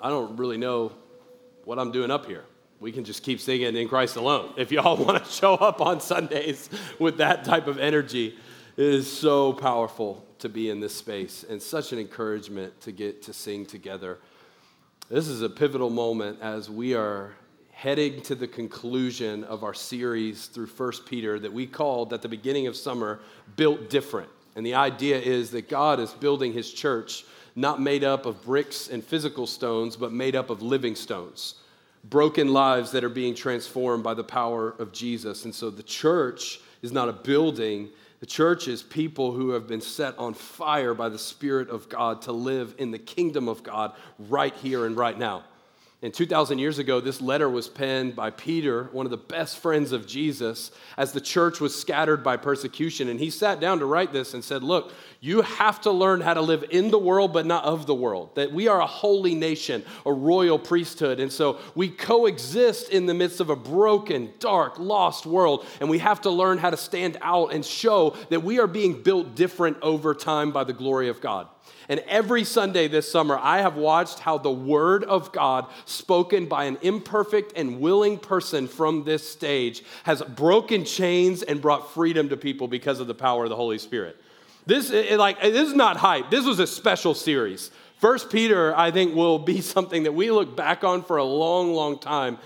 I don't really know what I'm doing up here. We can just keep singing in Christ alone. If y'all want to show up on Sundays with that type of energy, it is so powerful to be in this space and such an encouragement to get to sing together. This is a pivotal moment as we are heading to the conclusion of our series through 1 Peter that we called at the beginning of summer Built Different. And the idea is that God is building his church not made up of bricks and physical stones, but made up of living stones, broken lives that are being transformed by the power of Jesus. And so the church is not a building, the church is people who have been set on fire by the Spirit of God to live in the kingdom of God right here and right now. And 2,000 years ago, this letter was penned by Peter, one of the best friends of Jesus, as the church was scattered by persecution. And he sat down to write this and said, Look, you have to learn how to live in the world, but not of the world. That we are a holy nation, a royal priesthood. And so we coexist in the midst of a broken, dark, lost world. And we have to learn how to stand out and show that we are being built different over time by the glory of God. And every Sunday this summer, I have watched how the Word of God, spoken by an imperfect and willing person from this stage, has broken chains and brought freedom to people because of the power of the Holy Spirit. This, it, like, this is not hype. This was a special series. First Peter, I think, will be something that we look back on for a long, long time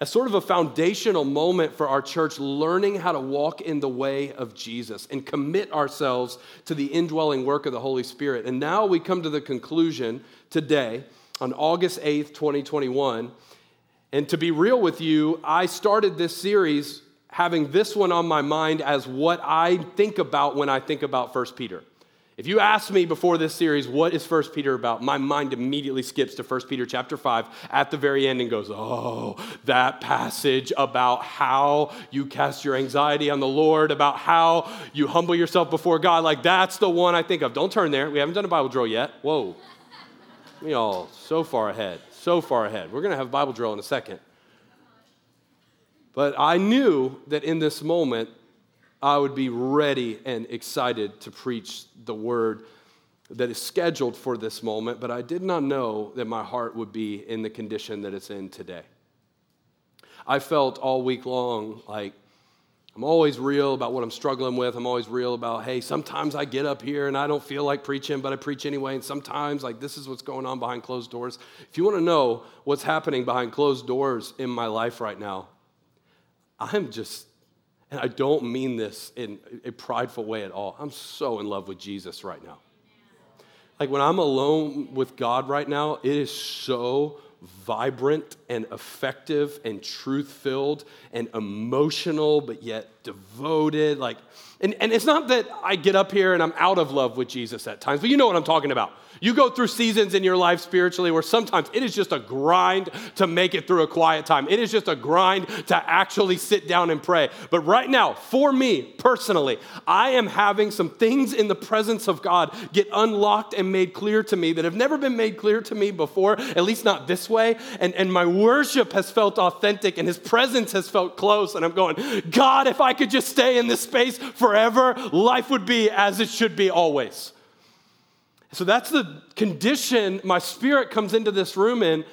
as sort of a foundational moment for our church learning how to walk in the way of Jesus and commit ourselves to the indwelling work of the Holy Spirit. And now we come to the conclusion today on August 8th, 2021. And to be real with you, I started this series having this one on my mind as what I think about when I think about 1 Peter. If you ask me before this series, what is 1 Peter about? My mind immediately skips to 1 Peter chapter 5 at the very end and goes, oh, that passage about how you cast your anxiety on the Lord, about how you humble yourself before God. Like, that's the one I think of. Don't turn there. We haven't done a Bible drill yet. Whoa. We all so far ahead, so far ahead. We're going to have a Bible drill in a second. But I knew that in this moment, I would be ready and excited to preach the word that is scheduled for this moment, but I did not know that my heart would be in the condition that it's in today. I felt all week long like I'm always real about what I'm struggling with. I'm always real about, hey, sometimes I get up here and I don't feel like preaching, but I preach anyway. And sometimes, like, this is what's going on behind closed doors. If you want to know what's happening behind closed doors in my life right now, I'm just and I don't mean this in a prideful way at all. I'm so in love with Jesus right now. Like when I'm alone with God right now, it is so vibrant and effective and truth filled and emotional, but yet devoted. Like, and, and it's not that I get up here and I'm out of love with Jesus at times, but you know what I'm talking about. You go through seasons in your life spiritually where sometimes it is just a grind to make it through a quiet time. It is just a grind to actually sit down and pray. But right now, for me personally, I am having some things in the presence of God get unlocked and made clear to me that have never been made clear to me before, at least not this way. And, and my worship has felt authentic and his presence has felt close. And I'm going, God, if I could just stay in this space forever, life would be as it should be always. So that's the condition my spirit comes into this room in,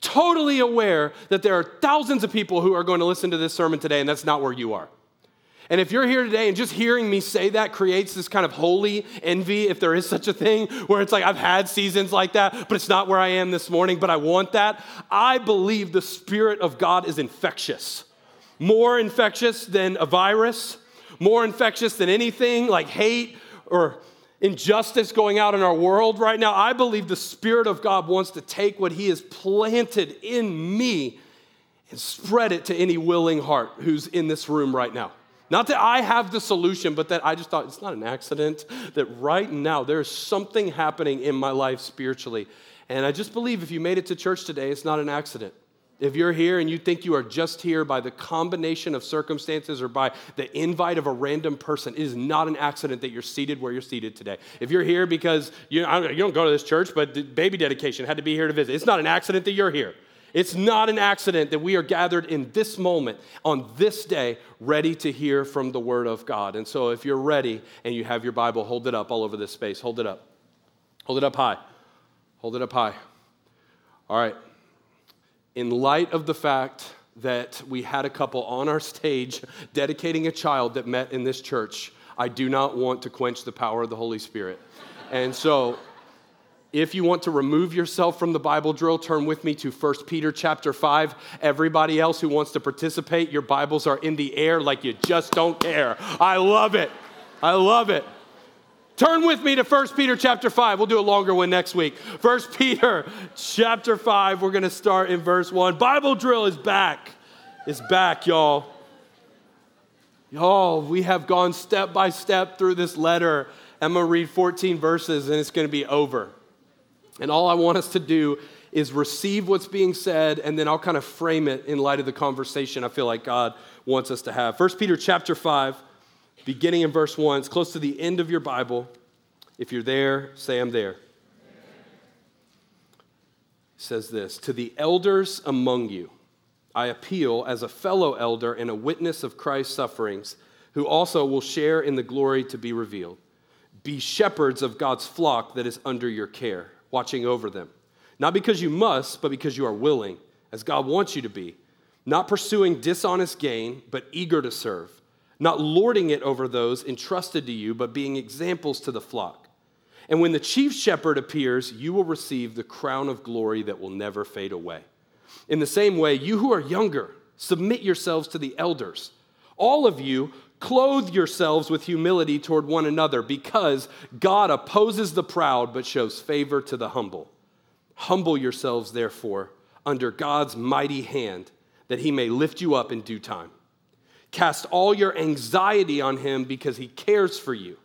totally aware that there are thousands of people who are going to listen to this sermon today, and that's not where you are. And if you're here today and just hearing me say that creates this kind of holy envy, if there is such a thing, where it's like I've had seasons like that, but it's not where I am this morning, but I want that, I believe the Spirit of God is infectious. More infectious than a virus, more infectious than anything like hate or injustice going out in our world right now, I believe the Spirit of God wants to take what He has planted in me and spread it to any willing heart who's in this room right now. Not that I have the solution, but that I just thought it's not an accident that right now there's something happening in my life spiritually. And I just believe if you made it to church today, it's not an accident. If you're here and you think you are just here by the combination of circumstances or by the invite of a random person, it is not an accident that you're seated where you're seated today. If you're here because you, you don't go to this church, but baby dedication had to be here to visit, it's not an accident that you're here. It's not an accident that we are gathered in this moment, on this day, ready to hear from the Word of God. And so, if you're ready and you have your Bible, hold it up all over this space. Hold it up. Hold it up high. Hold it up high. All right. In light of the fact that we had a couple on our stage dedicating a child that met in this church, I do not want to quench the power of the Holy Spirit. And so, if you want to remove yourself from the Bible drill, turn with me to 1 Peter chapter 5. Everybody else who wants to participate, your Bibles are in the air like you just don't care. I love it. I love it. Turn with me to 1 Peter chapter 5. We'll do a longer one next week. 1 Peter chapter 5, we're going to start in verse 1. Bible drill is back. It's back, y'all. Y'all, we have gone step by step through this letter. I'm going to read 14 verses and it's going to be over. And all I want us to do is receive what's being said and then I'll kind of frame it in light of the conversation I feel like God wants us to have. 1 Peter chapter 5 beginning in verse 1. It's close to the end of your Bible. If you're there, say, I'm there. It says this To the elders among you, I appeal as a fellow elder and a witness of Christ's sufferings, who also will share in the glory to be revealed. Be shepherds of God's flock that is under your care, watching over them. Not because you must, but because you are willing, as God wants you to be. Not pursuing dishonest gain, but eager to serve not lording it over those entrusted to you, but being examples to the flock. And when the chief shepherd appears, you will receive the crown of glory that will never fade away. In the same way, you who are younger, submit yourselves to the elders. All of you, clothe yourselves with humility toward one another, because God opposes the proud but shows favor to the humble. Humble yourselves, therefore, under God's mighty hand, that he may lift you up in due time. Cast all your anxiety on him because he cares for you.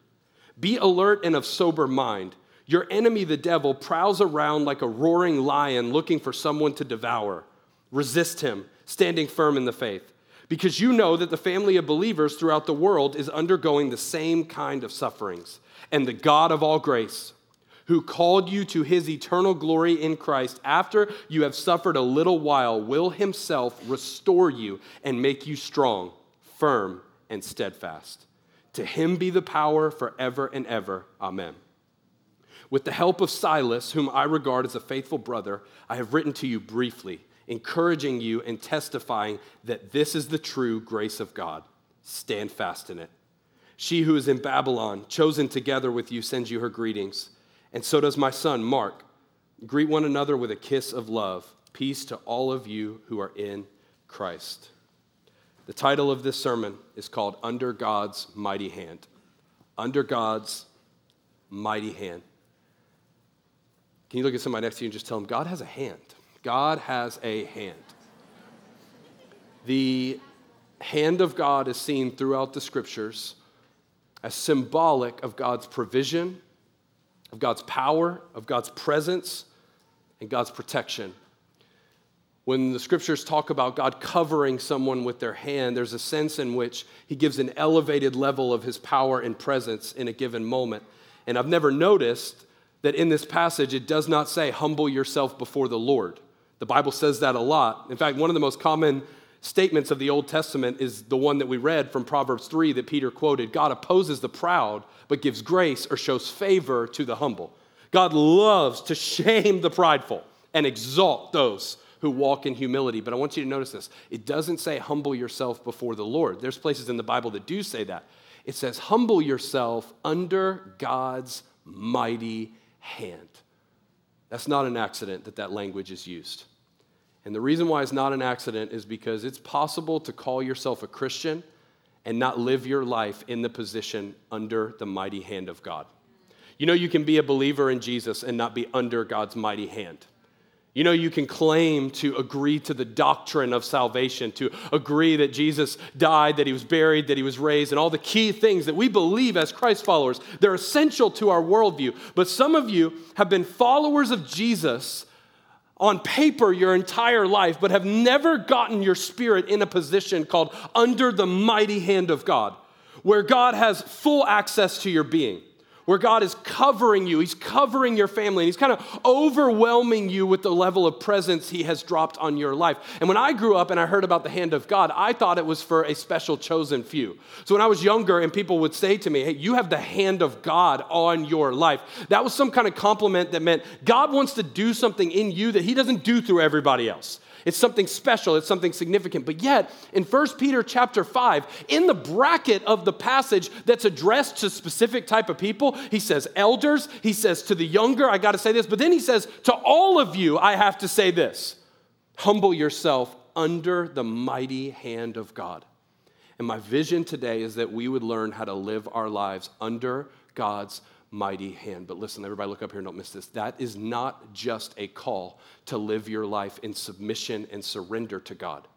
Be alert and of sober mind. Your enemy, the devil, prowls around like a roaring lion looking for someone to devour. Resist him, standing firm in the faith, because you know that the family of believers throughout the world is undergoing the same kind of sufferings. And the God of all grace, who called you to his eternal glory in Christ after you have suffered a little while, will himself restore you and make you strong firm, and steadfast. To him be the power forever and ever. Amen. With the help of Silas, whom I regard as a faithful brother, I have written to you briefly, encouraging you and testifying that this is the true grace of God. Stand fast in it. She who is in Babylon, chosen together with you, sends you her greetings. And so does my son, Mark. Greet one another with a kiss of love. Peace to all of you who are in Christ. The title of this sermon is called Under God's Mighty Hand. Under God's Mighty Hand. Can you look at somebody next to you and just tell them, God has a hand? God has a hand. The hand of God is seen throughout the scriptures as symbolic of God's provision, of God's power, of God's presence, and God's protection when the scriptures talk about God covering someone with their hand, there's a sense in which he gives an elevated level of his power and presence in a given moment. And I've never noticed that in this passage it does not say, humble yourself before the Lord. The Bible says that a lot. In fact, one of the most common statements of the Old Testament is the one that we read from Proverbs 3 that Peter quoted God opposes the proud, but gives grace or shows favor to the humble. God loves to shame the prideful and exalt those who walk in humility. But I want you to notice this it doesn't say humble yourself before the Lord. There's places in the Bible that do say that. It says humble yourself under God's mighty hand. That's not an accident that that language is used. And the reason why it's not an accident is because it's possible to call yourself a Christian and not live your life in the position under the mighty hand of God. You know, you can be a believer in Jesus and not be under God's mighty hand. You know, you can claim to agree to the doctrine of salvation, to agree that Jesus died, that he was buried, that he was raised, and all the key things that we believe as Christ followers. They're essential to our worldview. But some of you have been followers of Jesus on paper your entire life, but have never gotten your spirit in a position called under the mighty hand of God, where God has full access to your being where God is covering you. He's covering your family, and He's kind of overwhelming you with the level of presence He has dropped on your life. And when I grew up and I heard about the hand of God, I thought it was for a special chosen few. So when I was younger and people would say to me, Hey, you have the hand of God on your life, that was some kind of compliment that meant God wants to do something in you that He doesn't do through everybody else. It's something special, it's something significant. But yet, in 1 Peter chapter 5, in the bracket of the passage that's addressed to specific type of people, he says elders, he says to the younger, I got to say this, but then he says to all of you, I have to say this. Humble yourself under the mighty hand of God. And my vision today is that we would learn how to live our lives under God's mighty hand. But listen, everybody, look up here and don't miss this. That is not just a call to live your life in submission and surrender to God,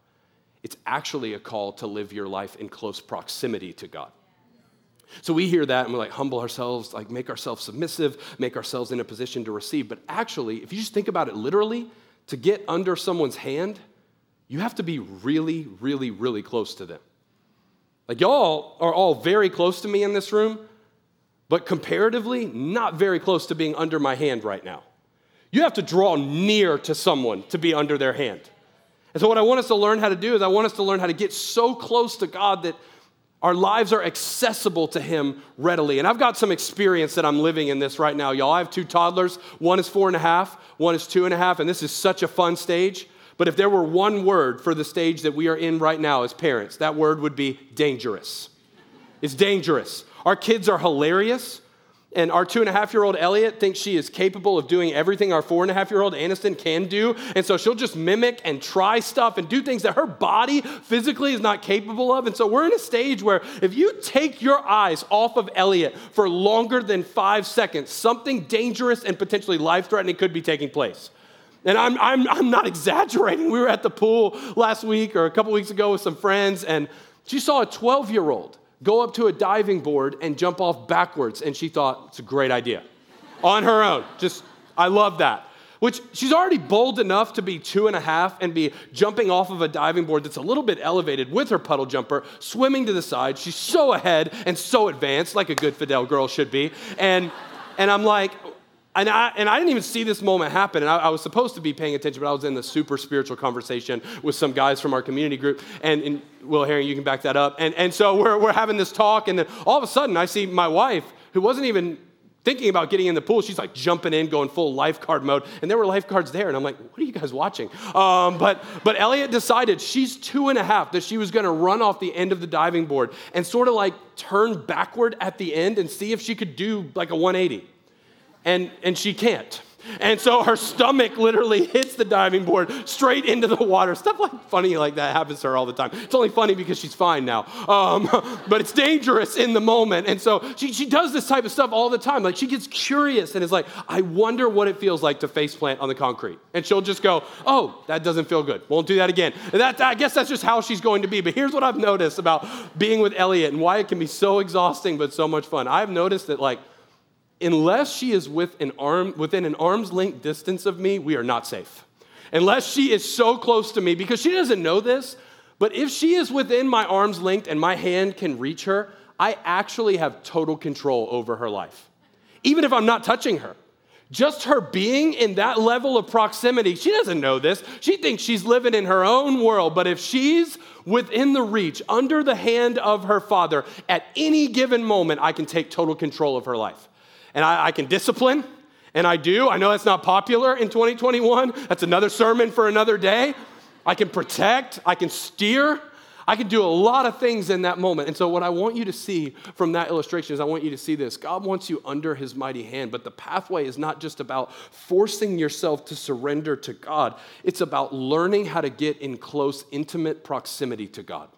it's actually a call to live your life in close proximity to God. So we hear that and we're like, humble ourselves, like make ourselves submissive, make ourselves in a position to receive. But actually, if you just think about it literally, to get under someone's hand, you have to be really, really, really close to them. Like, y'all are all very close to me in this room, but comparatively, not very close to being under my hand right now. You have to draw near to someone to be under their hand. And so, what I want us to learn how to do is, I want us to learn how to get so close to God that our lives are accessible to Him readily. And I've got some experience that I'm living in this right now, y'all. I have two toddlers. One is four and a half, one is two and a half, and this is such a fun stage. But if there were one word for the stage that we are in right now as parents, that word would be dangerous. It's dangerous. Our kids are hilarious. And our two and a half year old Elliot thinks she is capable of doing everything our four and a half year old Aniston can do. And so she'll just mimic and try stuff and do things that her body physically is not capable of. And so we're in a stage where if you take your eyes off of Elliot for longer than five seconds, something dangerous and potentially life threatening could be taking place. And I'm, I'm, I'm not exaggerating. We were at the pool last week or a couple weeks ago with some friends, and she saw a 12 year old go up to a diving board and jump off backwards. And she thought, it's a great idea. On her own. Just, I love that. Which she's already bold enough to be two and a half and be jumping off of a diving board that's a little bit elevated with her puddle jumper, swimming to the side. She's so ahead and so advanced, like a good Fidel girl should be. And, and I'm like, and I, and I didn't even see this moment happen. And I, I, was supposed to be paying attention, but I was in the super spiritual conversation with some guys from our community group. And, and Will Herring, you can back that up. And, and so we're, we're having this talk. And then all of a sudden, I see my wife, who wasn't even thinking about getting in the pool. She's like jumping in, going full lifeguard mode. And there were lifeguards there. And I'm like, what are you guys watching? Um, but, but Elliot decided she's two and a half that she was going to run off the end of the diving board and sort of like turn backward at the end and see if she could do like a 180 and, and she can't. And so her stomach literally hits the diving board straight into the water. Stuff like funny like that happens to her all the time. It's only funny because she's fine now. Um, but it's dangerous in the moment. And so she, she does this type of stuff all the time. Like she gets curious and is like, I wonder what it feels like to face plant on the concrete. And she'll just go, oh, that doesn't feel good. Won't do that again. And that, I guess that's just how she's going to be. But here's what I've noticed about being with Elliot and why it can be so exhausting but so much fun. I've noticed that like unless she is with an arm, within an arm's length distance of me, we are not safe. Unless she is so close to me, because she doesn't know this, but if she is within my arm's length and my hand can reach her, I actually have total control over her life, even if I'm not touching her. Just her being in that level of proximity, she doesn't know this. She thinks she's living in her own world. But if she's within the reach, under the hand of her father, at any given moment, I can take total control of her life and I, I can discipline, and I do. I know that's not popular in 2021. That's another sermon for another day. I can protect, I can steer, I can do a lot of things in that moment. And so, what I want you to see from that illustration is I want you to see this God wants you under his mighty hand, but the pathway is not just about forcing yourself to surrender to God, it's about learning how to get in close, intimate proximity to God.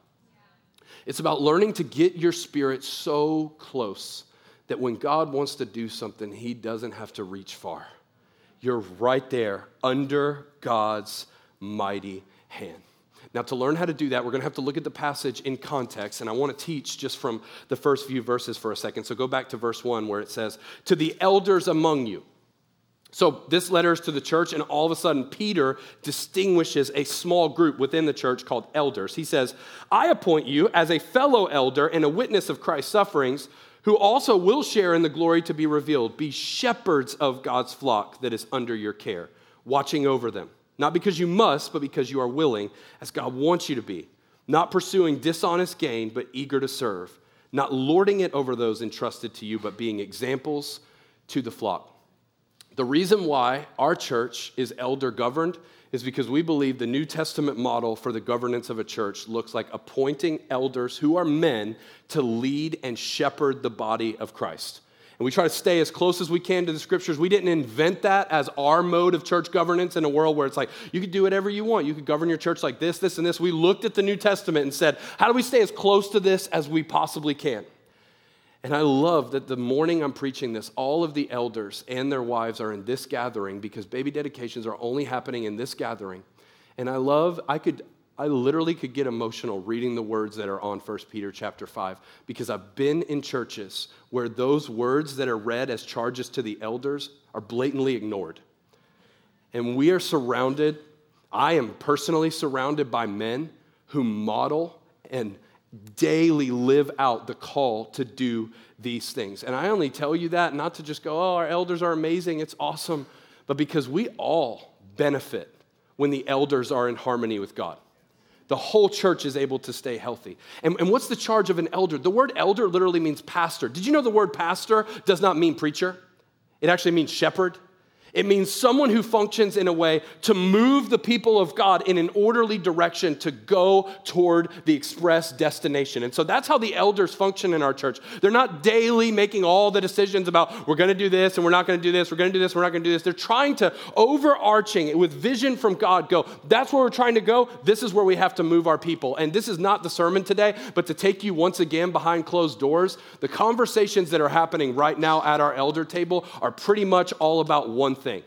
It's about learning to get your spirit so close that when God wants to do something, He doesn't have to reach far. You're right there under God's mighty hand. Now, to learn how to do that, we're going to have to look at the passage in context, and I want to teach just from the first few verses for a second. So go back to verse 1 where it says, To the elders among you. So this letter is to the church, and all of a sudden, Peter distinguishes a small group within the church called elders. He says, I appoint you as a fellow elder and a witness of Christ's sufferings who also will share in the glory to be revealed. Be shepherds of God's flock that is under your care, watching over them. Not because you must, but because you are willing, as God wants you to be. Not pursuing dishonest gain, but eager to serve. Not lording it over those entrusted to you, but being examples to the flock. The reason why our church is elder governed is because we believe the New Testament model for the governance of a church looks like appointing elders who are men to lead and shepherd the body of Christ. And we try to stay as close as we can to the scriptures. We didn't invent that as our mode of church governance in a world where it's like, you could do whatever you want. You could govern your church like this, this, and this. We looked at the New Testament and said, how do we stay as close to this as we possibly can? And I love that the morning I'm preaching this, all of the elders and their wives are in this gathering because baby dedications are only happening in this gathering. And I love, I could, I literally could get emotional reading the words that are on 1 Peter chapter 5 because I've been in churches where those words that are read as charges to the elders are blatantly ignored. And we are surrounded, I am personally surrounded by men who model and daily live out the call to do these things. And I only tell you that not to just go, oh, our elders are amazing, it's awesome, but because we all benefit when the elders are in harmony with God. The whole church is able to stay healthy. And, and what's the charge of an elder? The word elder literally means pastor. Did you know the word pastor does not mean preacher? It actually means shepherd. It means someone who functions in a way to move the people of God in an orderly direction to go toward the express destination. And so that's how the elders function in our church. They're not daily making all the decisions about we're going to do this and we're not going to do this, we're going to do this, we're not going to do this. They're trying to overarching with vision from God go, that's where we're trying to go. This is where we have to move our people. And this is not the sermon today, but to take you once again behind closed doors, the conversations that are happening right now at our elder table are pretty much all about one thing thing.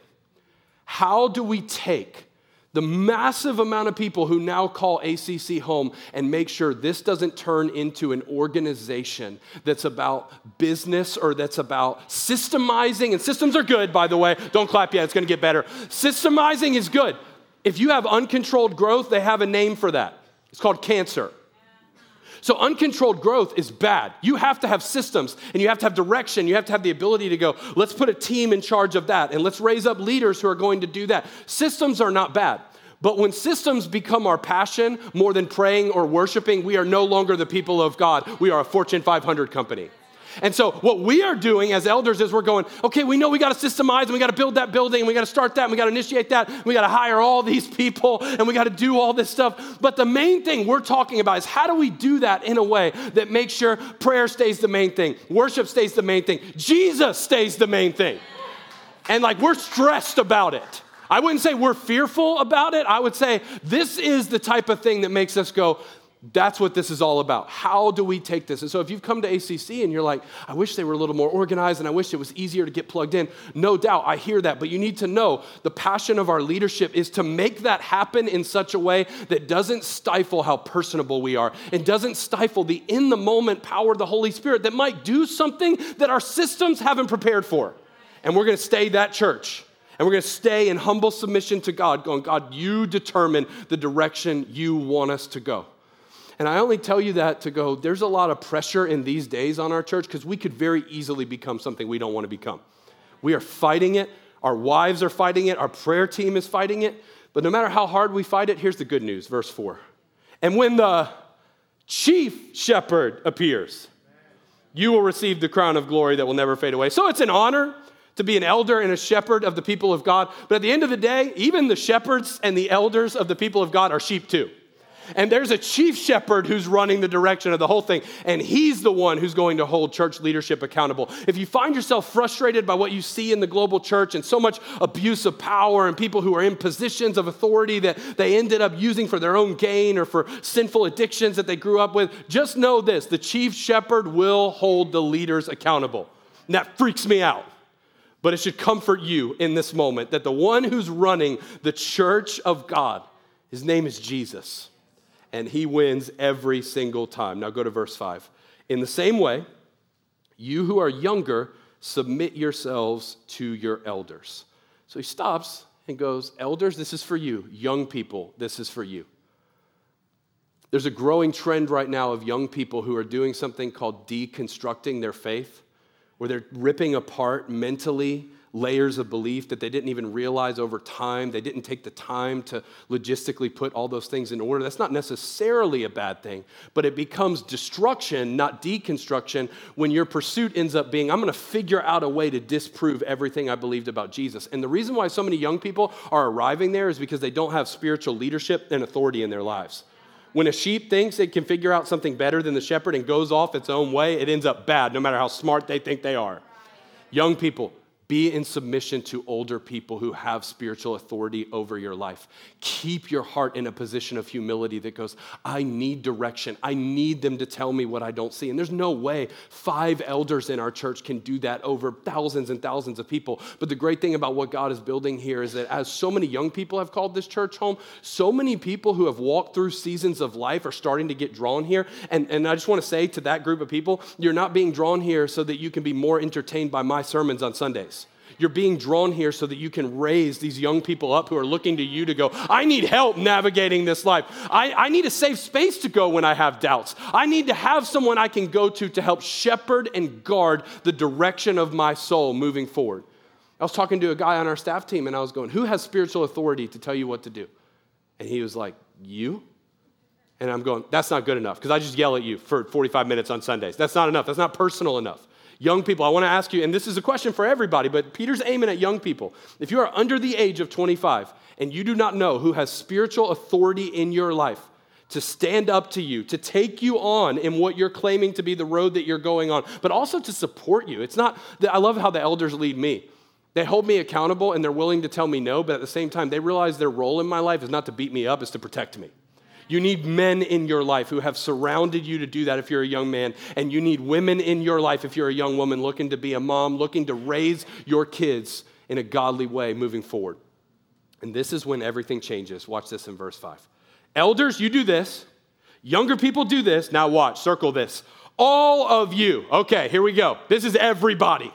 How do we take the massive amount of people who now call ACC home and make sure this doesn't turn into an organization that's about business or that's about systemizing. And systems are good, by the way. Don't clap yet, it's gonna get better. Systemizing is good. If you have uncontrolled growth, they have a name for that. It's called cancer. So, uncontrolled growth is bad. You have to have systems and you have to have direction. You have to have the ability to go, let's put a team in charge of that and let's raise up leaders who are going to do that. Systems are not bad. But when systems become our passion more than praying or worshiping, we are no longer the people of God. We are a Fortune 500 company. And so, what we are doing as elders is we're going, okay, we know we got to systemize and we got to build that building and we got to start that and we got to initiate that. And we got to hire all these people and we got to do all this stuff. But the main thing we're talking about is how do we do that in a way that makes sure prayer stays the main thing, worship stays the main thing, Jesus stays the main thing. And like we're stressed about it. I wouldn't say we're fearful about it. I would say this is the type of thing that makes us go, that's what this is all about. How do we take this? And so, if you've come to ACC and you're like, I wish they were a little more organized and I wish it was easier to get plugged in, no doubt, I hear that. But you need to know the passion of our leadership is to make that happen in such a way that doesn't stifle how personable we are and doesn't stifle the in the moment power of the Holy Spirit that might do something that our systems haven't prepared for. And we're going to stay that church. And we're going to stay in humble submission to God, going, God, you determine the direction you want us to go. And I only tell you that to go, there's a lot of pressure in these days on our church because we could very easily become something we don't want to become. We are fighting it. Our wives are fighting it. Our prayer team is fighting it. But no matter how hard we fight it, here's the good news, verse 4. And when the chief shepherd appears, you will receive the crown of glory that will never fade away. So it's an honor to be an elder and a shepherd of the people of God. But at the end of the day, even the shepherds and the elders of the people of God are sheep too. And there's a chief shepherd who's running the direction of the whole thing, and he's the one who's going to hold church leadership accountable. If you find yourself frustrated by what you see in the global church and so much abuse of power and people who are in positions of authority that they ended up using for their own gain or for sinful addictions that they grew up with, just know this the chief shepherd will hold the leaders accountable. And that freaks me out. But it should comfort you in this moment that the one who's running the church of God, his name is Jesus and he wins every single time. Now go to verse 5. In the same way, you who are younger, submit yourselves to your elders. So he stops and goes, Elders, this is for you. Young people, this is for you. There's a growing trend right now of young people who are doing something called deconstructing their faith, where they're ripping apart mentally layers of belief that they didn't even realize over time. They didn't take the time to logistically put all those things in order. That's not necessarily a bad thing, but it becomes destruction, not deconstruction, when your pursuit ends up being, I'm going to figure out a way to disprove everything I believed about Jesus. And the reason why so many young people are arriving there is because they don't have spiritual leadership and authority in their lives. When a sheep thinks it can figure out something better than the shepherd and goes off its own way, it ends up bad, no matter how smart they think they are. Young people, be in submission to older people who have spiritual authority over your life. Keep your heart in a position of humility that goes, I need direction. I need them to tell me what I don't see. And there's no way five elders in our church can do that over thousands and thousands of people. But the great thing about what God is building here is that as so many young people have called this church home, so many people who have walked through seasons of life are starting to get drawn here. And, and I just want to say to that group of people, you're not being drawn here so that you can be more entertained by my sermons on Sundays. You're being drawn here so that you can raise these young people up who are looking to you to go, I need help navigating this life. I, I need a safe space to go when I have doubts. I need to have someone I can go to to help shepherd and guard the direction of my soul moving forward. I was talking to a guy on our staff team and I was going, Who has spiritual authority to tell you what to do? And he was like, You? And I'm going, That's not good enough because I just yell at you for 45 minutes on Sundays. That's not enough. That's not personal enough. Young people, I want to ask you, and this is a question for everybody, but Peter's aiming at young people. If you are under the age of 25 and you do not know who has spiritual authority in your life to stand up to you, to take you on in what you're claiming to be the road that you're going on, but also to support you. It's not, I love how the elders lead me. They hold me accountable and they're willing to tell me no, but at the same time, they realize their role in my life is not to beat me up, it's to protect me. You need men in your life who have surrounded you to do that if you're a young man. And you need women in your life if you're a young woman looking to be a mom, looking to raise your kids in a godly way moving forward. And this is when everything changes. Watch this in verse 5. Elders, you do this. Younger people do this. Now, watch, circle this. All of you, okay, here we go. This is everybody.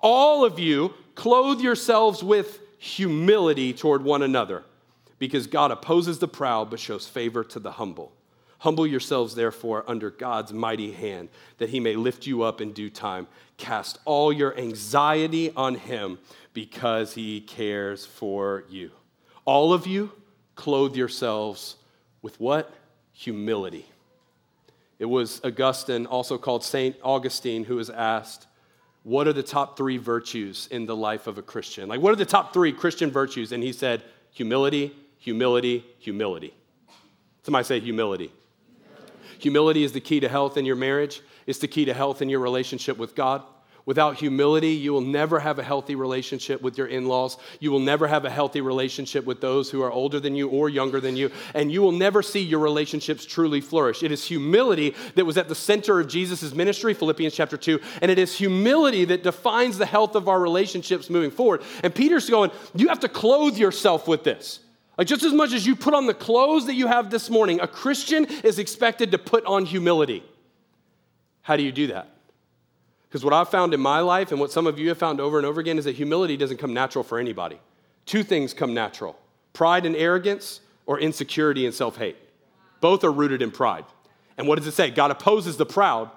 All of you clothe yourselves with humility toward one another because God opposes the proud but shows favor to the humble. Humble yourselves, therefore, under God's mighty hand, that he may lift you up in due time. Cast all your anxiety on him because he cares for you. All of you, clothe yourselves with what? Humility. It was Augustine, also called St. Augustine, who was asked, What are the top three virtues in the life of a Christian? Like, what are the top three Christian virtues? And he said, Humility, humility, humility. Somebody say humility. Humility is the key to health in your marriage, it's the key to health in your relationship with God. Without humility, you will never have a healthy relationship with your in laws. You will never have a healthy relationship with those who are older than you or younger than you. And you will never see your relationships truly flourish. It is humility that was at the center of Jesus' ministry, Philippians chapter 2. And it is humility that defines the health of our relationships moving forward. And Peter's going, You have to clothe yourself with this. Like, just as much as you put on the clothes that you have this morning, a Christian is expected to put on humility. How do you do that? Because what I've found in my life and what some of you have found over and over again is that humility doesn't come natural for anybody. Two things come natural pride and arrogance, or insecurity and self hate. Both are rooted in pride. And what does it say? God opposes the proud,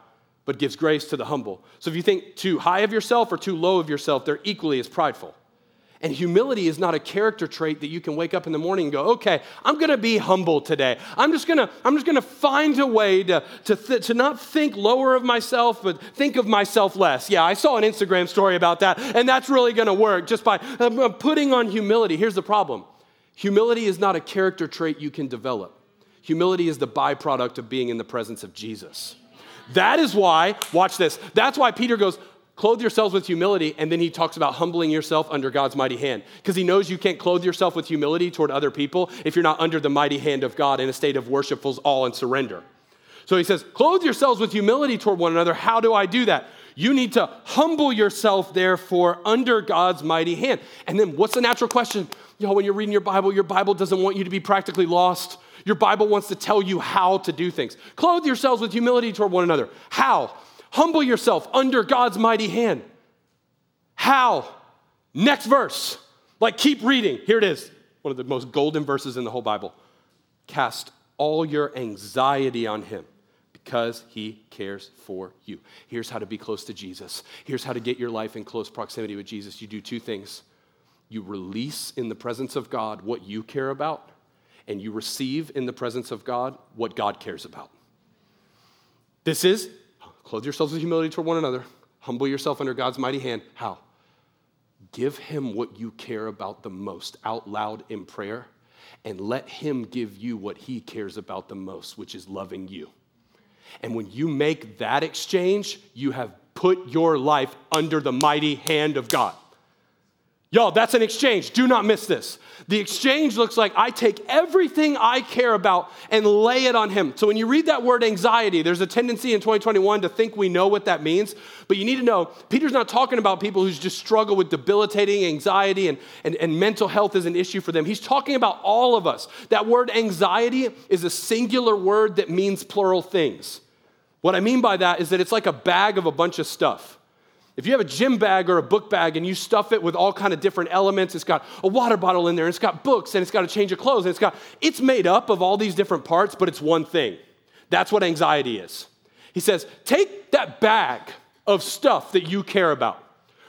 but gives grace to the humble. So if you think too high of yourself or too low of yourself, they're equally as prideful. And humility is not a character trait that you can wake up in the morning and go, okay, I'm gonna be humble today. I'm just gonna, I'm just gonna find a way to, to, th- to not think lower of myself, but think of myself less. Yeah, I saw an Instagram story about that, and that's really gonna work just by uh, putting on humility. Here's the problem humility is not a character trait you can develop, humility is the byproduct of being in the presence of Jesus. That is why, watch this, that's why Peter goes, Clothe yourselves with humility, and then he talks about humbling yourself under God's mighty hand. Because he knows you can't clothe yourself with humility toward other people if you're not under the mighty hand of God in a state of worshipful awe and surrender. So he says, Clothe yourselves with humility toward one another. How do I do that? You need to humble yourself, therefore, under God's mighty hand. And then what's the natural question? You know, when you're reading your Bible, your Bible doesn't want you to be practically lost. Your Bible wants to tell you how to do things. Clothe yourselves with humility toward one another. How? Humble yourself under God's mighty hand. How? Next verse. Like, keep reading. Here it is. One of the most golden verses in the whole Bible. Cast all your anxiety on him because he cares for you. Here's how to be close to Jesus. Here's how to get your life in close proximity with Jesus. You do two things you release in the presence of God what you care about, and you receive in the presence of God what God cares about. This is clothe yourselves with humility toward one another, humble yourself under God's mighty hand. How? Give him what you care about the most out loud in prayer, and let him give you what he cares about the most, which is loving you. And when you make that exchange, you have put your life under the mighty hand of God. Y'all, that's an exchange. Do not miss this. The exchange looks like I take everything I care about and lay it on Him. So when you read that word anxiety, there's a tendency in 2021 to think we know what that means. But you need to know Peter's not talking about people who just struggle with debilitating anxiety and, and, and mental health is an issue for them. He's talking about all of us. That word anxiety is a singular word that means plural things. What I mean by that is that it's like a bag of a bunch of stuff. If you have a gym bag or a book bag and you stuff it with all kind of different elements, it's got a water bottle in there, and it's got books, and it's got a change of clothes, and it's got it's made up of all these different parts, but it's one thing. That's what anxiety is. He says, take that bag of stuff that you care about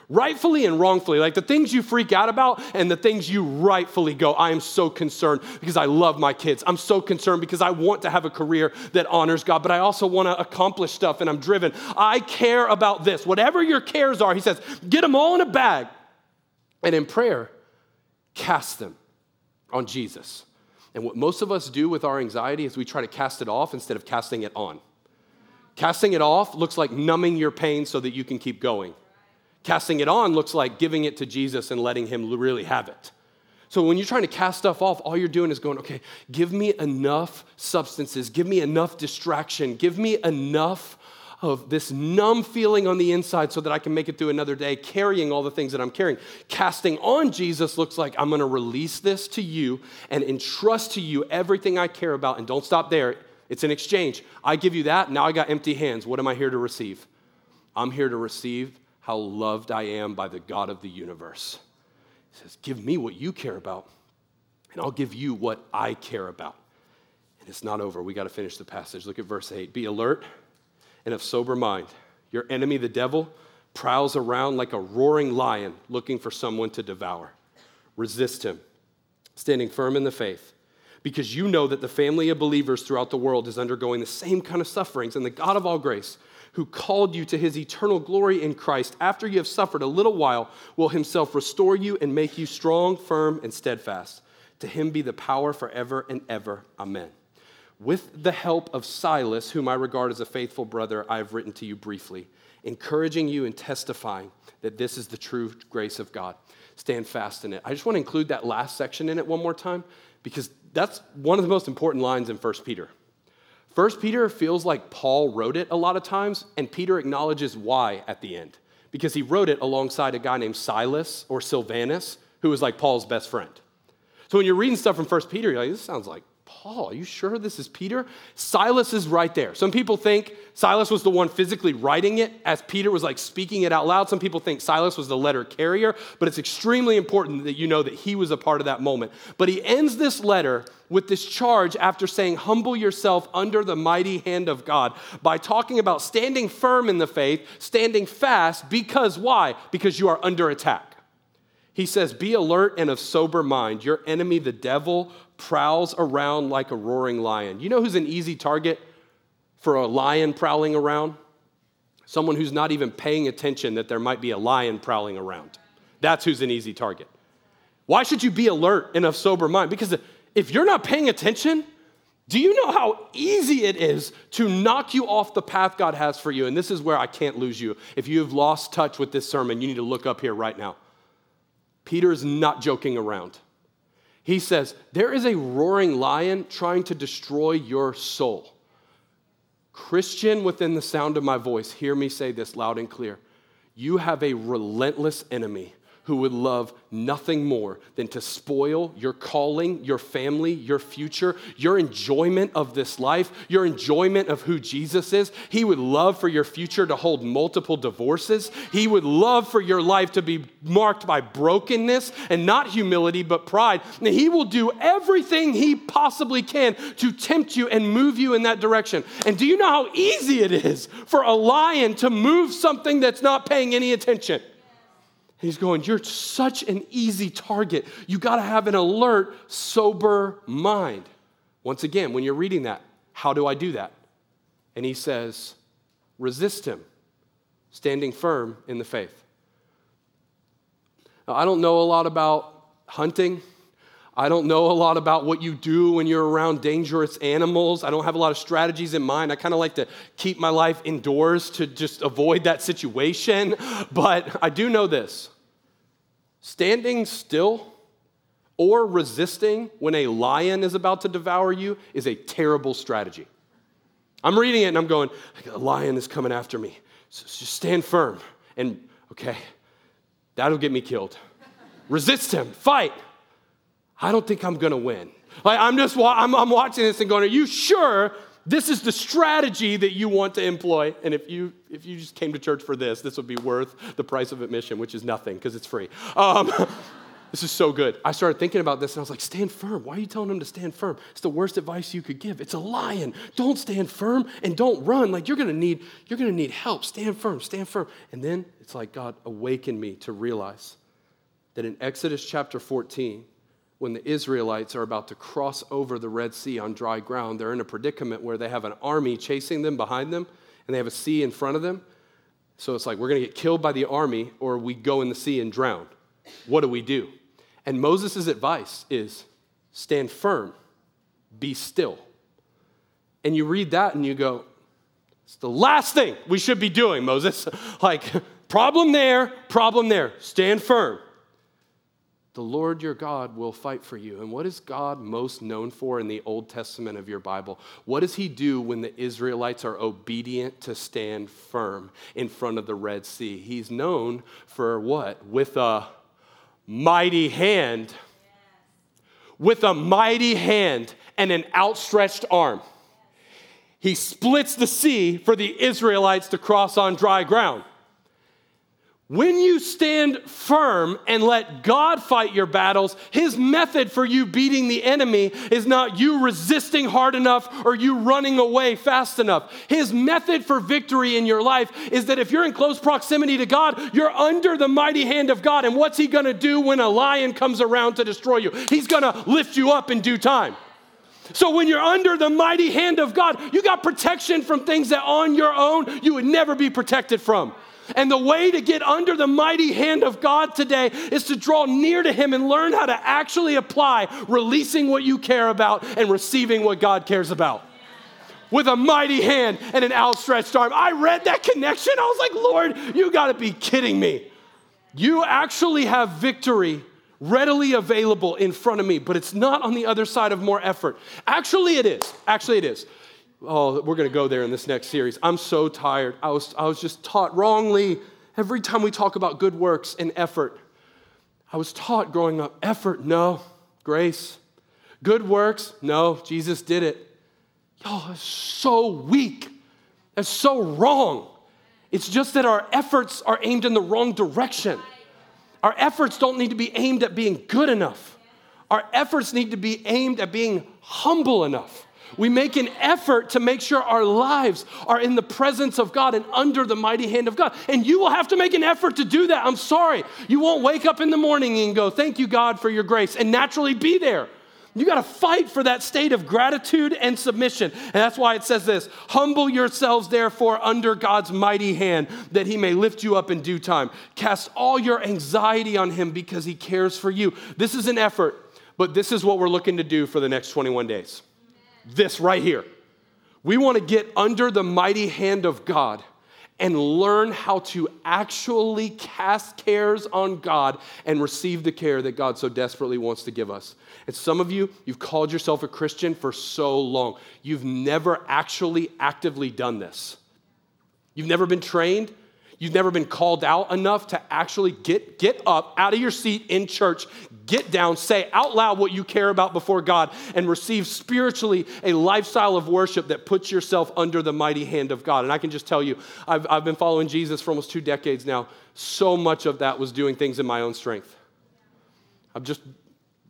rightfully and wrongfully, like the things you freak out about and the things you rightfully go, I am so concerned because I love my kids. I'm so concerned because I want to have a career that honors God, but I also want to accomplish stuff and I'm driven. I care about this. Whatever your cares are, he says, get them all in a bag. And in prayer, cast them on Jesus. And what most of us do with our anxiety is we try to cast it off instead of casting it on. Casting it off looks like numbing your pain so that you can keep going. Casting it on looks like giving it to Jesus and letting Him really have it. So when you're trying to cast stuff off, all you're doing is going, okay, give me enough substances, give me enough distraction, give me enough of this numb feeling on the inside so that I can make it through another day, carrying all the things that I'm carrying. Casting on Jesus looks like I'm gonna release this to you and entrust to you everything I care about. And don't stop there, it's an exchange. I give you that, now I got empty hands. What am I here to receive? I'm here to receive how loved I am by the God of the universe. He says, Give me what you care about, and I'll give you what I care about. And it's not over. We got to finish the passage. Look at verse 8. Be alert and of sober mind. Your enemy, the devil, prowls around like a roaring lion looking for someone to devour. Resist him, standing firm in the faith because you know that the family of believers throughout the world is undergoing the same kind of sufferings, and the God of all grace, who called you to his eternal glory in Christ, after you have suffered a little while, will himself restore you and make you strong, firm, and steadfast. To him be the power forever and ever. Amen. With the help of Silas, whom I regard as a faithful brother, I have written to you briefly, encouraging you and testifying that this is the true grace of God. Stand fast in it. I just want to include that last section in it one more time because that's one of the most important lines in 1 Peter. First Peter feels like Paul wrote it a lot of times, and Peter acknowledges why at the end. Because he wrote it alongside a guy named Silas or Silvanus, who was like Paul's best friend. So when you're reading stuff from First Peter, you're like, this sounds like Paul, are you sure this is Peter? Silas is right there. Some people think Silas was the one physically writing it as Peter was like speaking it out loud. Some people think Silas was the letter carrier, but it's extremely important that you know that he was a part of that moment. But he ends this letter with this charge after saying, Humble yourself under the mighty hand of God by talking about standing firm in the faith, standing fast, because why? Because you are under attack. He says, Be alert and of sober mind. Your enemy, the devil, prowls around like a roaring lion. You know who's an easy target for a lion prowling around? Someone who's not even paying attention that there might be a lion prowling around. That's who's an easy target. Why should you be alert and of sober mind? Because if you're not paying attention, do you know how easy it is to knock you off the path God has for you? And this is where I can't lose you. If you have lost touch with this sermon, you need to look up here right now. Peter is not joking around. He says, There is a roaring lion trying to destroy your soul. Christian within the sound of my voice, hear me say this loud and clear. You have a relentless enemy who would love nothing more than to spoil your calling, your family, your future, your enjoyment of this life, your enjoyment of who Jesus is. He would love for your future to hold multiple divorces. He would love for your life to be marked by brokenness and not humility, but pride. And he will do everything he possibly can to tempt you and move you in that direction. And do you know how easy it is for a lion to move something that's not paying any attention? He's going, You're such an easy target. You got to have an alert, sober mind. Once again, when you're reading that, how do I do that? And he says, Resist him, standing firm in the faith. Now, I don't know a lot about hunting. I don't know a lot about what you do when you're around dangerous animals. I don't have a lot of strategies in mind. I kind of like to keep my life indoors to just avoid that situation. But I do know this standing still or resisting when a lion is about to devour you is a terrible strategy. I'm reading it and I'm going, a lion is coming after me. So just stand firm. And okay, that'll get me killed. Resist him, fight. I don't think I'm going to win. Like, I'm just I'm, I'm watching this and going, Are you sure this is the strategy that you want to employ? And if you, if you just came to church for this, this would be worth the price of admission, which is nothing because it's free. Um, this is so good. I started thinking about this and I was like, Stand firm. Why are you telling him to stand firm? It's the worst advice you could give. It's a lion. Don't stand firm and don't run. Like, you're to need, you're to need help. Stand firm, stand firm. And then it's like God awakened me to realize that in Exodus chapter 14, when the Israelites are about to cross over the Red Sea on dry ground, they're in a predicament where they have an army chasing them behind them and they have a sea in front of them. So it's like, we're going to get killed by the army or we go in the sea and drown. What do we do? And Moses' advice is stand firm, be still. And you read that and you go, it's the last thing we should be doing, Moses. like, problem there, problem there. Stand firm the Lord your God will fight for you. And what is God most known for in the Old Testament of your Bible? What does he do when the Israelites are obedient to stand firm in front of the Red Sea? He's known for what? With a mighty hand. With a mighty hand and an outstretched arm. He splits the sea for the Israelites to cross on dry ground. When you stand firm and let God fight your battles, His method for you beating the enemy is not you resisting hard enough or you running away fast enough. His method for victory in your life is that if you're in close proximity to God, you're under the mighty hand of God. And what's He gonna do when a lion comes around to destroy you? He's gonna lift you up in due time. So when you're under the mighty hand of God, you got protection from things that on your own you would never be protected from. And the way to get under the mighty hand of God today is to draw near to Him and learn how to actually apply releasing what you care about and receiving what God cares about. With a mighty hand and an outstretched arm. I read that connection. I was like, Lord, you got to be kidding me. You actually have victory readily available in front of me, but it's not on the other side of more effort. Actually, it is. Actually, it is oh, we're going to go there in this next series. I'm so tired. I was, I was just taught wrongly. Every time we talk about good works and effort, I was taught growing up effort, no, grace. Good works, no, Jesus did it. Y'all, it's so weak. That's so wrong. It's just that our efforts are aimed in the wrong direction. Our efforts don't need to be aimed at being good enough. Our efforts need to be aimed at being humble enough. We make an effort to make sure our lives are in the presence of God and under the mighty hand of God. And you will have to make an effort to do that. I'm sorry. You won't wake up in the morning and go, Thank you, God, for your grace, and naturally be there. You got to fight for that state of gratitude and submission. And that's why it says this Humble yourselves, therefore, under God's mighty hand, that he may lift you up in due time. Cast all your anxiety on him because he cares for you. This is an effort, but this is what we're looking to do for the next 21 days this right here. We want to get under the mighty hand of God and learn how to actually cast cares on God and receive the care that God so desperately wants to give us. And some of you, you've called yourself a Christian for so long, you've never actually actively done this. You've never been trained. You've never been called out enough to actually get, get up out of your seat in church, get down, say out loud what you care about before God, and receive spiritually a lifestyle of worship that puts yourself under the mighty hand of God. And I can just tell you, I've, I've been following Jesus for almost two decades now. So much of that was doing things in my own strength. I'm just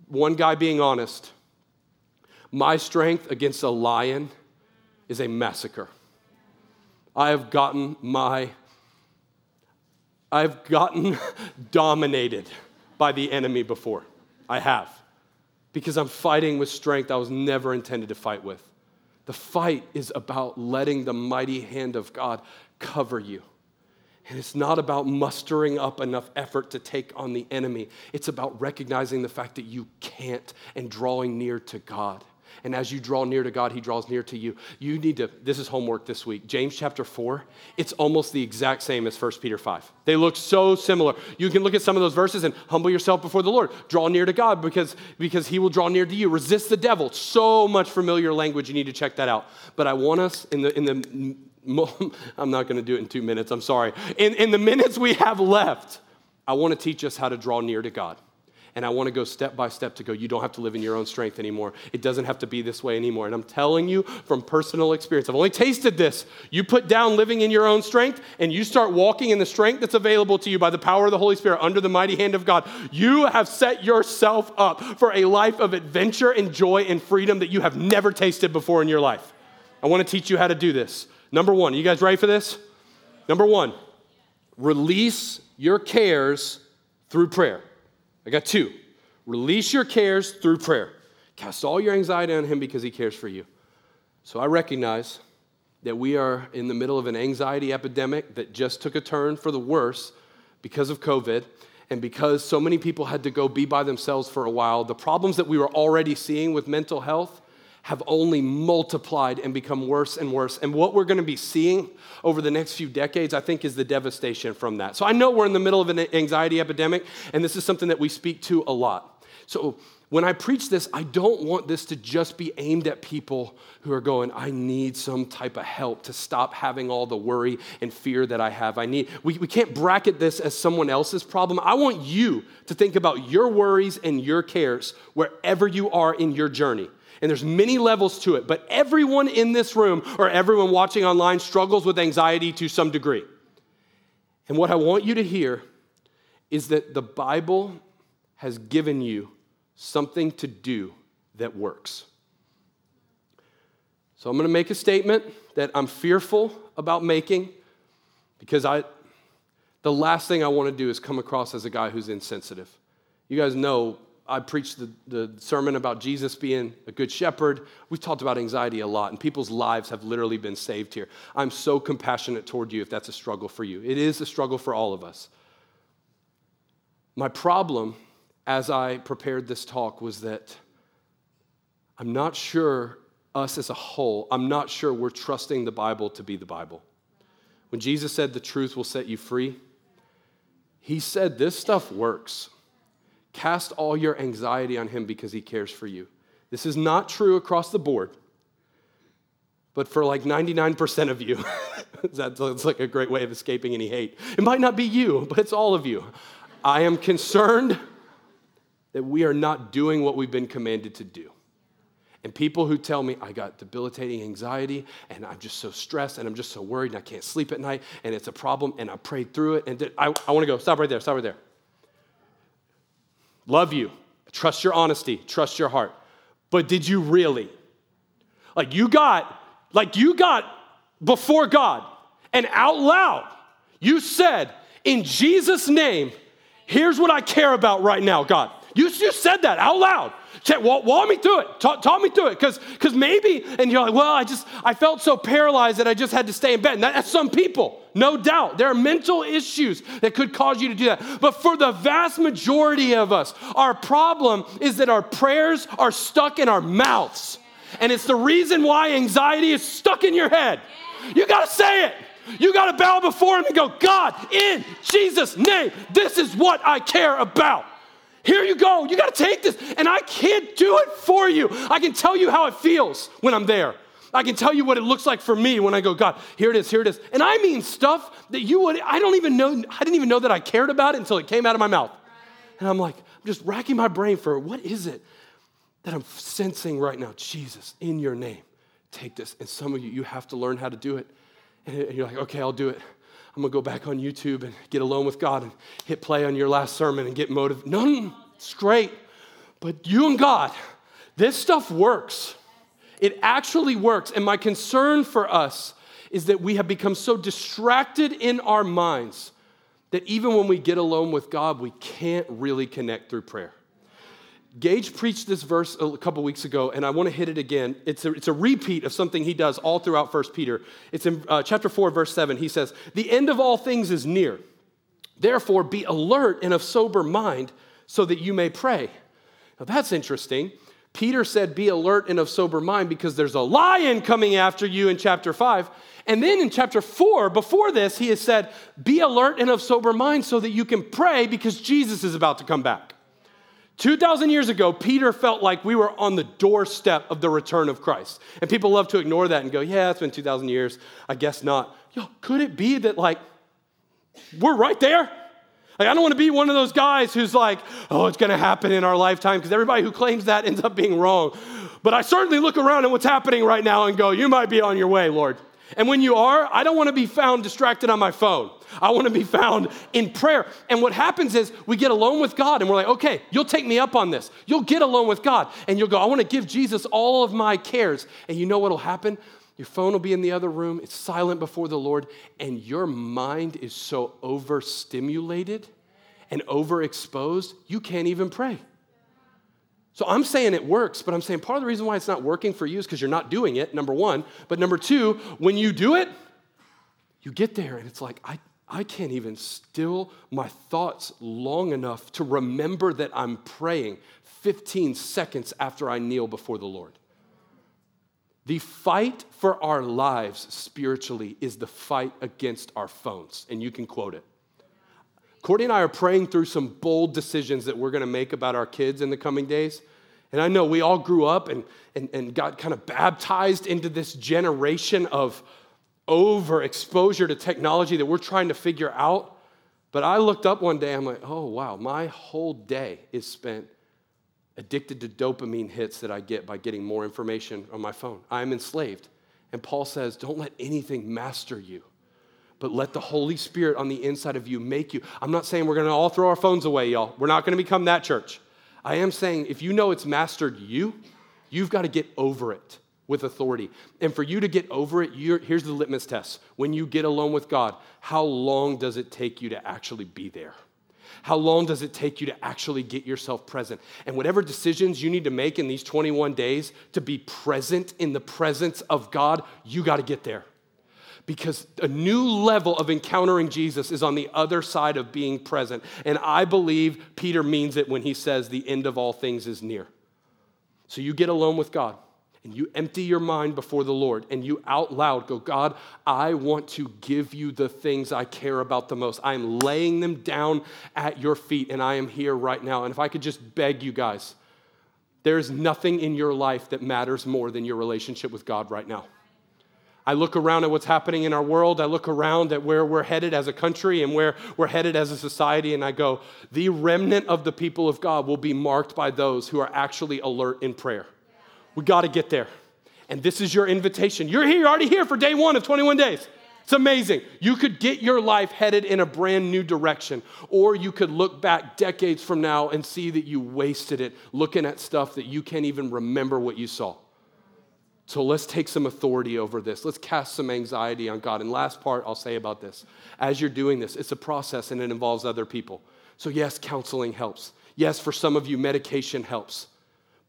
one guy being honest. My strength against a lion is a massacre. I have gotten my I've gotten dominated by the enemy before. I have. Because I'm fighting with strength I was never intended to fight with. The fight is about letting the mighty hand of God cover you. And it's not about mustering up enough effort to take on the enemy. It's about recognizing the fact that you can't and drawing near to God. And as you draw near to God, He draws near to you. You need to, this is homework this week. James chapter 4, it's almost the exact same as 1 Peter 5. They look so similar. You can look at some of those verses and humble yourself before the Lord. Draw near to God because, because He will draw near to you. Resist the devil. So much familiar language. You need to check that out. But I want us in the, in the I'm not going to do it in two minutes. I'm sorry. In, in the minutes we have left, I want to teach us how to draw near to God. And I want to go step by step to go, you don't have to live in your own strength anymore. It doesn't have to be this way anymore. And I'm telling you from personal experience, I've only tasted this. You put down living in your own strength and you start walking in the strength that's available to you by the power of the Holy Spirit under the mighty hand of God. You have set yourself up for a life of adventure and joy and freedom that you have never tasted before in your life. I want to teach you how to do this. Number one, you guys ready for this? Number one, release your cares through prayer. I got two. Release your cares through prayer. Cast all your anxiety on Him because He cares for you. So I recognize that we are in the middle of an anxiety epidemic that just took a turn for the worse because of COVID and because so many people had to go be by themselves for a while. The problems that we were already seeing with mental health have only multiplied and become worse and worse. And what we're going to be seeing over the next few decades, I think, is the devastation from that. So I know we're in the middle of an anxiety epidemic, and this is something that we speak to a lot. So when I preach this, I don't want this to just be aimed at people who are going, I need some type of help to stop having all the worry and fear that I have. I need, we, we can't bracket this as someone else's problem. I want you to think about your worries and your cares wherever you are in your journey. And there's many levels to it, but everyone in this room or everyone watching online struggles with anxiety to some degree. And what I want you to hear is that the Bible has given you something to do that works. So I'm going to make a statement that I'm fearful about making because I the last thing I want to do is come across as a guy who's insensitive. You guys know I preached the, the sermon about Jesus being a good shepherd. We've talked about anxiety a lot, and people's lives have literally been saved here. I'm so compassionate toward you if that's a struggle for you. It is a struggle for all of us. My problem as I prepared this talk was that I'm not sure, us as a whole, I'm not sure we're trusting the Bible to be the Bible. When Jesus said the truth will set you free, he said this stuff works. Cast all your anxiety on him because he cares for you. This is not true across the board, but for like 99% of you, that's like a great way of escaping any hate. It might not be you, but it's all of you. I am concerned that we are not doing what we've been commanded to do. And people who tell me I got debilitating anxiety and I'm just so stressed and I'm just so worried and I can't sleep at night and it's a problem and I prayed through it and I, I want to go. Stop right there. Stop right there. Love you. Trust your honesty. Trust your heart. But did you really? Like you got, like you got before God and out loud, you said, in Jesus' name, here's what I care about right now, God. You, you said that out loud. Walk, walk me through it. Talk, talk me through it. Because maybe, and you're like, well, I just, I felt so paralyzed that I just had to stay in bed. And that, that's some people, no doubt. There are mental issues that could cause you to do that. But for the vast majority of us, our problem is that our prayers are stuck in our mouths. And it's the reason why anxiety is stuck in your head. You got to say it. You got to bow before Him and go, God, in Jesus' name, this is what I care about. Here you go. You got to take this. And I can't do it for you. I can tell you how it feels when I'm there. I can tell you what it looks like for me when I go, God, here it is, here it is. And I mean stuff that you would, I don't even know, I didn't even know that I cared about it until it came out of my mouth. And I'm like, I'm just racking my brain for what is it that I'm sensing right now? Jesus, in your name, take this. And some of you, you have to learn how to do it. And you're like, okay, I'll do it. I'm gonna go back on YouTube and get alone with God and hit play on your last sermon and get motivated. No, it's great. But you and God, this stuff works. It actually works. And my concern for us is that we have become so distracted in our minds that even when we get alone with God, we can't really connect through prayer. Gage preached this verse a couple weeks ago, and I want to hit it again. It's a, it's a repeat of something he does all throughout 1 Peter. It's in uh, chapter 4, verse 7. He says, The end of all things is near. Therefore, be alert and of sober mind so that you may pray. Now, that's interesting. Peter said, Be alert and of sober mind because there's a lion coming after you in chapter 5. And then in chapter 4, before this, he has said, Be alert and of sober mind so that you can pray because Jesus is about to come back. 2,000 years ago, Peter felt like we were on the doorstep of the return of Christ. And people love to ignore that and go, yeah, it's been 2,000 years. I guess not. Yo, could it be that, like, we're right there? Like, I don't want to be one of those guys who's like, oh, it's going to happen in our lifetime, because everybody who claims that ends up being wrong. But I certainly look around at what's happening right now and go, you might be on your way, Lord. And when you are, I don't want to be found distracted on my phone. I want to be found in prayer. And what happens is we get alone with God and we're like, okay, you'll take me up on this. You'll get alone with God and you'll go, I want to give Jesus all of my cares. And you know what will happen? Your phone will be in the other room, it's silent before the Lord, and your mind is so overstimulated and overexposed, you can't even pray. So I'm saying it works, but I'm saying part of the reason why it's not working for you is because you're not doing it, number one. But number two, when you do it, you get there and it's like, I, I can't even still my thoughts long enough to remember that I'm praying 15 seconds after I kneel before the Lord. The fight for our lives spiritually is the fight against our phones, and you can quote it. Courtney and I are praying through some bold decisions that we're going to make about our kids in the coming days. And I know we all grew up and, and, and got kind of baptized into this generation of overexposure to technology that we're trying to figure out. But I looked up one day, I'm like, oh, wow, my whole day is spent addicted to dopamine hits that I get by getting more information on my phone. I'm enslaved. And Paul says, don't let anything master you but let the Holy Spirit on the inside of you make you. I'm not saying we're going to all throw our phones away, y'all. We're not going to become that church. I am saying if you know it's mastered you, you've got to get over it with authority. And for you to get over it, here's the litmus test. When you get alone with God, how long does it take you to actually be there? How long does it take you to actually get yourself present? And whatever decisions you need to make in these 21 days to be present in the presence of God, you got to get there because a new level of encountering Jesus is on the other side of being present. And I believe Peter means it when he says the end of all things is near. So you get alone with God and you empty your mind before the Lord and you out loud go, God, I want to give you the things I care about the most. I am laying them down at your feet and I am here right now. And if I could just beg you guys, there is nothing in your life that matters more than your relationship with God right now. I look around at what's happening in our world. I look around at where we're headed as a country and where we're headed as a society, and I go, the remnant of the people of God will be marked by those who are actually alert in prayer. We got to get there. And this is your invitation. You're here, you're already here for day one of 21 days. It's amazing. You could get your life headed in a brand new direction, or you could look back decades from now and see that you wasted it looking at stuff that you can't even remember what you saw. So let's take some authority over this. Let's cast some anxiety on God. And last part I'll say about this as you're doing this, it's a process and it involves other people. So, yes, counseling helps. Yes, for some of you, medication helps.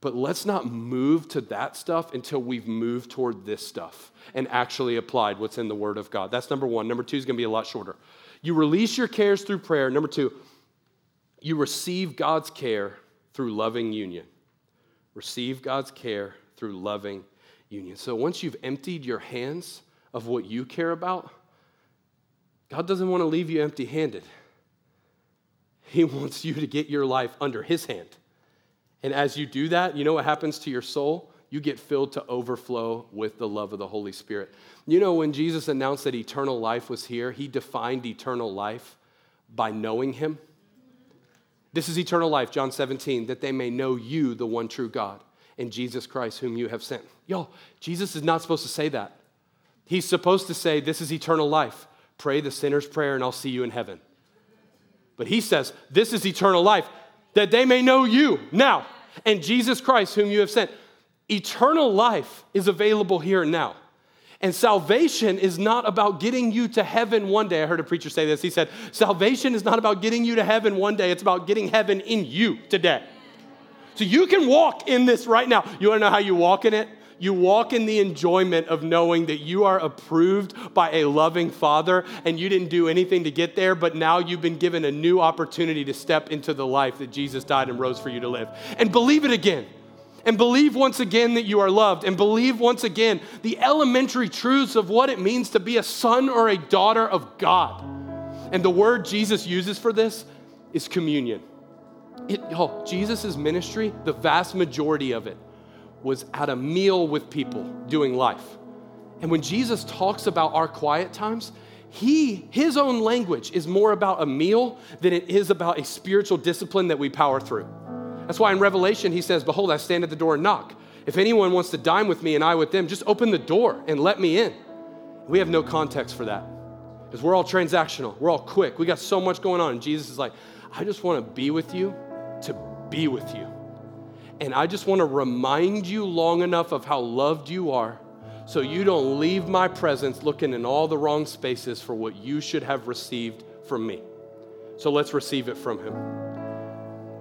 But let's not move to that stuff until we've moved toward this stuff and actually applied what's in the Word of God. That's number one. Number two is going to be a lot shorter. You release your cares through prayer. Number two, you receive God's care through loving union. Receive God's care through loving union. So once you've emptied your hands of what you care about, God doesn't want to leave you empty handed. He wants you to get your life under His hand. And as you do that, you know what happens to your soul? you get filled to overflow with the love of the Holy Spirit. You know, when Jesus announced that eternal life was here, he defined eternal life by knowing him. This is eternal life, John 17, that they may know you, the one true God, and Jesus Christ, whom you have sent. Yo, Jesus is not supposed to say that. He's supposed to say, This is eternal life. Pray the sinner's prayer, and I'll see you in heaven. But he says, This is eternal life, that they may know you now, and Jesus Christ, whom you have sent. Eternal life is available here and now. And salvation is not about getting you to heaven one day. I heard a preacher say this. He said, Salvation is not about getting you to heaven one day, it's about getting heaven in you today. So you can walk in this right now. You wanna know how you walk in it? You walk in the enjoyment of knowing that you are approved by a loving Father and you didn't do anything to get there, but now you've been given a new opportunity to step into the life that Jesus died and rose for you to live. And believe it again and believe once again that you are loved, and believe once again the elementary truths of what it means to be a son or a daughter of God. And the word Jesus uses for this is communion. It, oh, Jesus' ministry, the vast majority of it, was at a meal with people doing life. And when Jesus talks about our quiet times, he, his own language is more about a meal than it is about a spiritual discipline that we power through. That's why in Revelation he says, Behold, I stand at the door and knock. If anyone wants to dine with me and I with them, just open the door and let me in. We have no context for that because we're all transactional, we're all quick, we got so much going on. And Jesus is like, I just want to be with you to be with you. And I just want to remind you long enough of how loved you are so you don't leave my presence looking in all the wrong spaces for what you should have received from me. So let's receive it from him.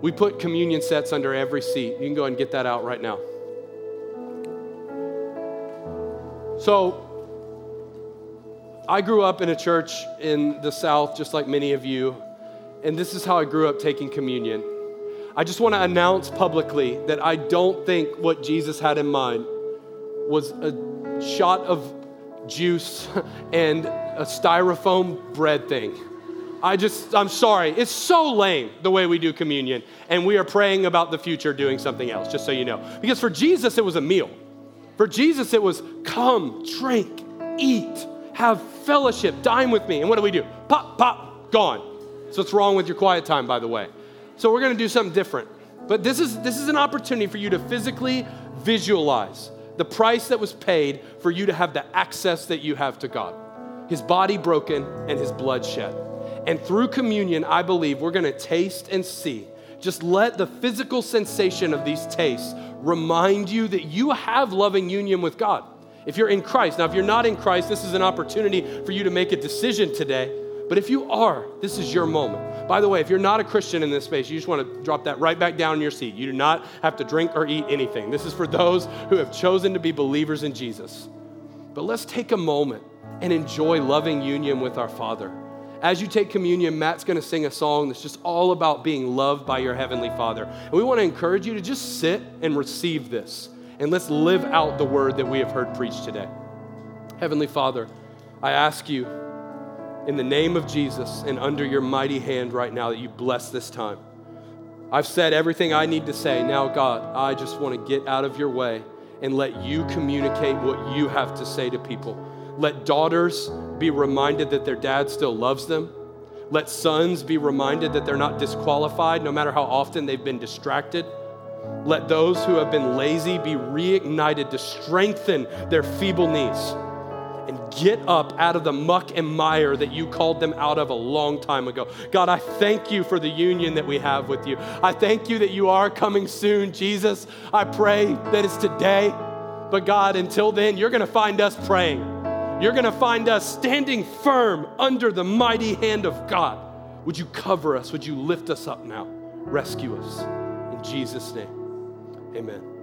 We put communion sets under every seat. You can go and get that out right now. So, I grew up in a church in the South, just like many of you, and this is how I grew up taking communion. I just want to announce publicly that I don't think what Jesus had in mind was a shot of juice and a styrofoam bread thing. I just, I'm sorry. It's so lame the way we do communion. And we are praying about the future doing something else, just so you know. Because for Jesus, it was a meal. For Jesus, it was come, drink, eat, have fellowship, dine with me. And what do we do? Pop, pop, gone. So what's wrong with your quiet time, by the way? So we're going to do something different. But this is, this is an opportunity for you to physically visualize the price that was paid for you to have the access that you have to God. His body broken and his blood shed. And through communion, I believe we're gonna taste and see. Just let the physical sensation of these tastes remind you that you have loving union with God. If you're in Christ, now if you're not in Christ, this is an opportunity for you to make a decision today. But if you are, this is your moment. By the way, if you're not a Christian in this space, you just want to drop that right back down in your seat. You do not have to drink or eat anything. This is for those who have chosen to be believers in Jesus. But let's take a moment and enjoy loving union with our Father. As you take communion, Matt's going to sing a song that's just all about being loved by your Heavenly Father. And we want to encourage you to just sit and receive this. And let's live out the word that we have heard preached today. Heavenly Father, I ask you in the name of Jesus and under your mighty hand right now that you bless this time. I've said everything I need to say. Now, God, I just want to get out of your way and let you communicate what you have to say to people. Let daughters be reminded that their dad still loves them. Let sons be reminded that they're not disqualified no matter how often they've been distracted. Let those who have been lazy be reignited to strengthen their feeble knees and get up out of the muck and mire that you called them out of a long time ago. God, I thank you for the union that we have with you. I thank you that you are coming soon, Jesus. I pray that it's today. But God, until then, you're going to find us praying. You're going to find us standing firm under the mighty hand of God. Would you cover us? Would you lift us up now? Rescue us. In Jesus' name, amen.